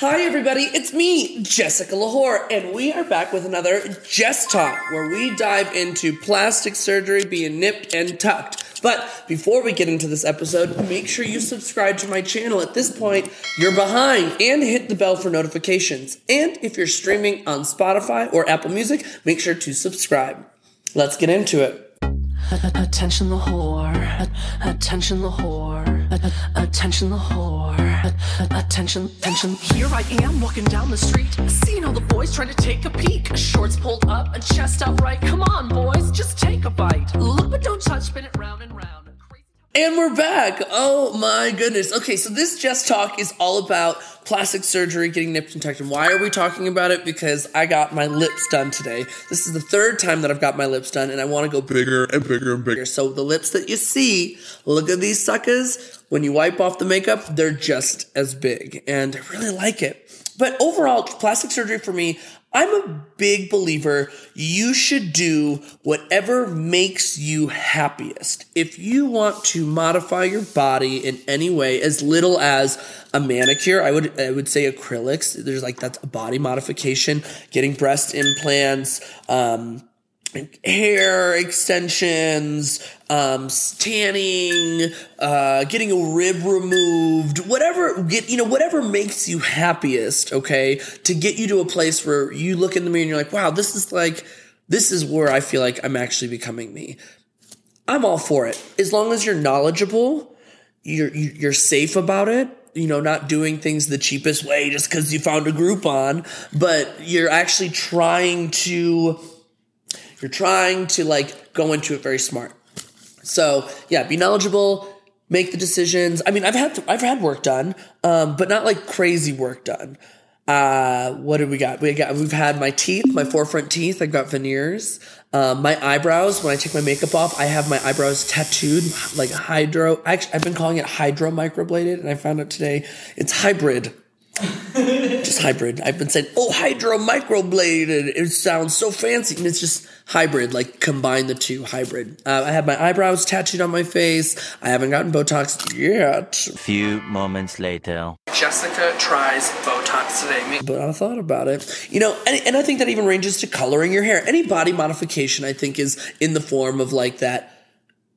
Hi, everybody. It's me, Jessica L'Whor, and we are back with another Jess Talk, where we dive into plastic surgery being nipped and tucked. But before we get into this episode, make sure you subscribe to my channel. At this point, you're behind, and hit the bell for notifications. And if you're streaming on Spotify or Apple Music, make sure to subscribe. Let's get into it. Attention the whore. Attention the whore. Attention the whore. Attention, attention. Here I am walking down the street, seeing all the boys trying to take a peek. Shorts pulled up, a chest out right. Come on, boys, just take a bite. Look but don't touch, spin it round and round. And we're back. Oh my goodness. Okay, so this Jess Talk is all about plastic surgery, getting nipped and tucked. And why are we talking about it? Because I got my lips done today. This is the third time that I've got my lips done, and I want to go bigger and bigger and bigger. So the lips that you see, look at these suckers. When you wipe off the makeup, they're just as big, and I really like it. But overall, plastic surgery for me, I'm a big believer you should do whatever makes you happiest. If you want to modify your body in any way, as little as a manicure, I would I would say acrylics. There's like that's a body modification, getting breast implants, um, hair extensions, um, tanning, uh, getting a rib removed, whatever get you know whatever makes you happiest. Okay, to get you to a place where you look in the mirror and you're like, wow, this is like this is where I feel like I'm actually becoming me. I'm all for it as long as you're knowledgeable, you're you- you're safe about it. You know, not doing things the cheapest way just because you found a Groupon, but you're actually trying to you're trying to like go into it very smart. So yeah, be knowledgeable, make the decisions. I mean, I've had I've had work done, um, but not like crazy work done. Uh, what did we got? We got we've had my teeth, my forefront teeth. I've got veneers. Um, my eyebrows. When I take my makeup off, I have my eyebrows tattooed, like hydro. Actually, I've been calling it hydro microbladed, and I found out today it's hybrid just hybrid. I've been saying, oh, hydro microbladed. It sounds so fancy. And it's just hybrid, like combine the two hybrid. Uh, I have my eyebrows tattooed on my face. I haven't gotten Botox yet. Few moments later. Jessica tries Botox today, but I thought about it. You know, and, and I think that even ranges to coloring your hair. Any body modification, I think, is in the form of like that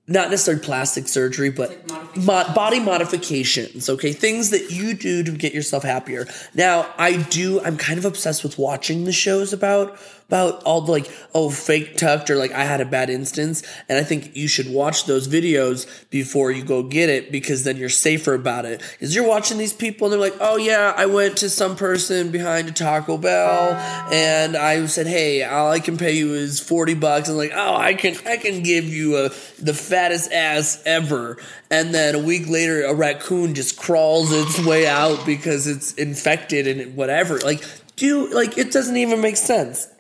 not necessarily plastic surgery, but mo- body modifications. Okay, things that you do to get yourself happier. Now, I do. I'm kind of obsessed with watching the shows about about all the like oh fake tucked or like I had a bad instance, and I think you should watch those videos before you go get it because then you're safer about it. Because you're watching these people and they're like, oh yeah, I went to some person behind a Taco Bell and I said, hey, all I can pay you is forty bucks. And like, oh, I can I can give you a the fattest ass ever. And then a week later, a raccoon just crawls its way out because it's infected and whatever. Like, do like it doesn't even make sense.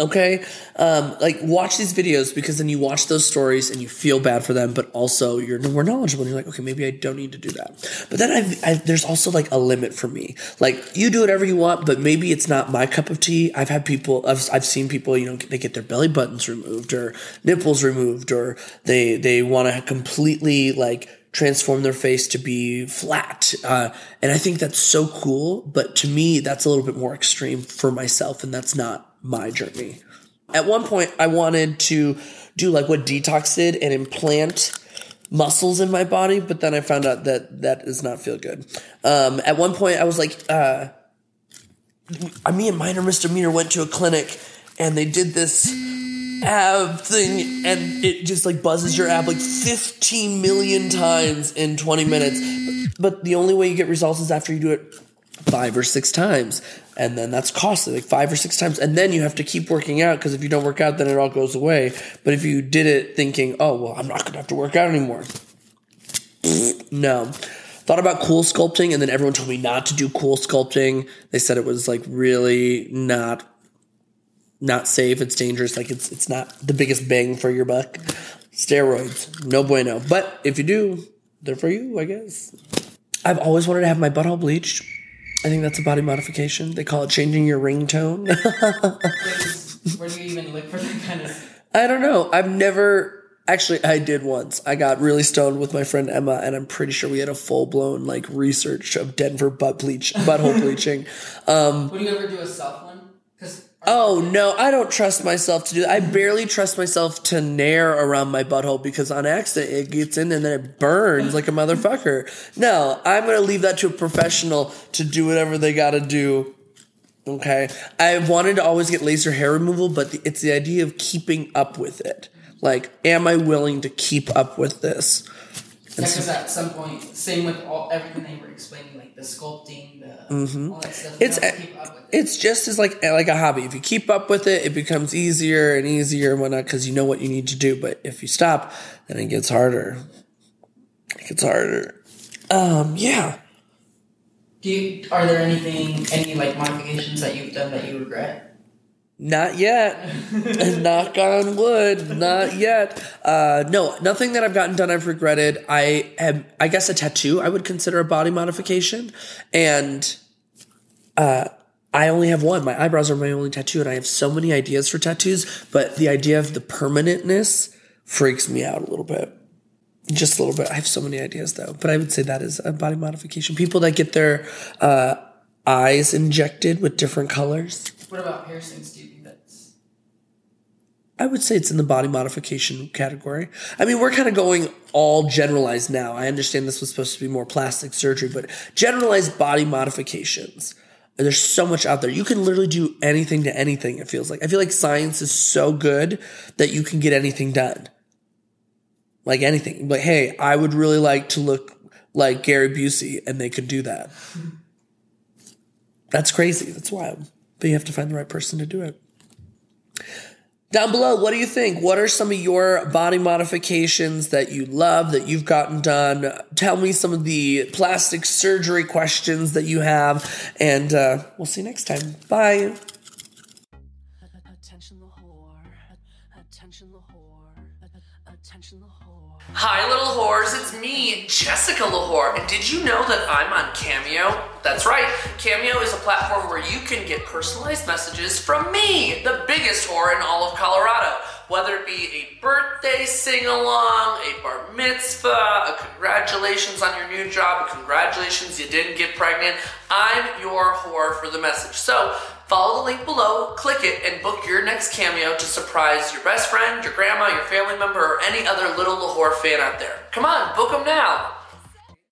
Okay, um, like watch these videos because then you watch those stories and you feel bad for them, but also you're more knowledgeable. And you're like, okay, maybe I don't need to do that. But then I've, i there's also like a limit for me. Like you do whatever you want, but maybe it's not my cup of tea. I've had people, I've, I've seen people, you know, they get their belly buttons removed or nipples removed, or they they want to completely like transform their face to be flat. Uh, and I think that's so cool. But to me, that's a little bit more extreme for myself, and that's not my journey. At one point, I wanted to do like what Detox did and implant muscles in my body, but then I found out that that does not feel good. Um, at one point, I was like, uh, me and Minor Misdemeanor went to a clinic and they did this ab thing and it just like buzzes your ab like 15 million times in 20 minutes. But the only way you get results is after you do it five or six times. And then that's costly, like five or six times. And then you have to keep working out because if you don't work out, then it all goes away. But if you did it thinking, oh, well, I'm not going to have to work out anymore. no. Thought about CoolSculpting, and then everyone told me not to do CoolSculpting. They said it was like really not not safe. It's dangerous. Like it's it's not the biggest bang for your buck. Steroids, no bueno. But if you do, they're for you, I guess. I've always wanted to have my butthole bleached. I think that's a body modification. They call it changing your ringtone. Where do you even look for that kind of? I don't know. I've never Actually, I did once. I got really stoned with my friend Emma, and I'm pretty sure we had a full blown like research of Denver butt bleach, butthole bleaching. Um, Would you ever do a self one? Oh no, I don't trust myself to do that. I barely trust myself to nair around my butthole because on accident it gets in and then it burns like a motherfucker. No, I'm gonna leave that to a professional to do whatever they gotta do. Okay, I wanted to always get laser hair removal, but the, it's the idea of keeping up with it. Like, am I willing to keep up with this? Because at some point, same with all everything they were explaining, like the sculpting, the all that stuff. Mm-hmm. It's have a- to keep up with it. It's just as like like a hobby. If you keep up with it, it becomes easier and easier and whatnot because you know what you need to do. But if you stop, then it gets harder. It gets harder. Um, yeah. Do you, are there anything, any like modifications that you've done that you regret? Not yet. Knock on wood. Not yet. Uh, no, nothing that I've gotten done I've regretted. I am, I guess a tattoo I would consider a body modification. And, uh, I only have one. My eyebrows are my only tattoo and I have so many ideas for tattoos, but the idea of the permanentness freaks me out a little bit. Just a little bit. I have so many ideas though, but I would say that is a body modification. People that get their, uh, eyes injected with different colors. What about piercings? Do you think that's I would say it's in the body modification category. I mean, we're kind of going all generalized now. I understand this was supposed to be more plastic surgery, but generalized body modifications. There's so much out there. You can literally do anything to anything, it feels like. I feel like science is so good that you can get anything done. Like anything. Like, hey, I would really like to look like Gary Busey, and they could do that. That's crazy. That's wild. But you have to find the right person to do it. Down below, what do you think? What are some of your body modifications that you love that you've gotten done? Tell me some of the plastic surgery questions that you have, and uh, we'll see you next time. Bye. Attention the whore. Attention the whore. Attention the whore. Hi, little whores. It's me, Jessica L'Whor. And did you know that I'm on Cameo? That's right. Cameo is a platform where you can get personalized messages from me, the biggest whore in all of Colorado. Whether it be a birthday sing along, a bar mitzvah, a congratulations on your new job, a congratulations you didn't get pregnant, I'm your whore for the message. So follow the link below, click it, and book your next cameo to surprise your best friend, your grandma, your family member, or any other little L'Whor fan out there. Come on, book them now.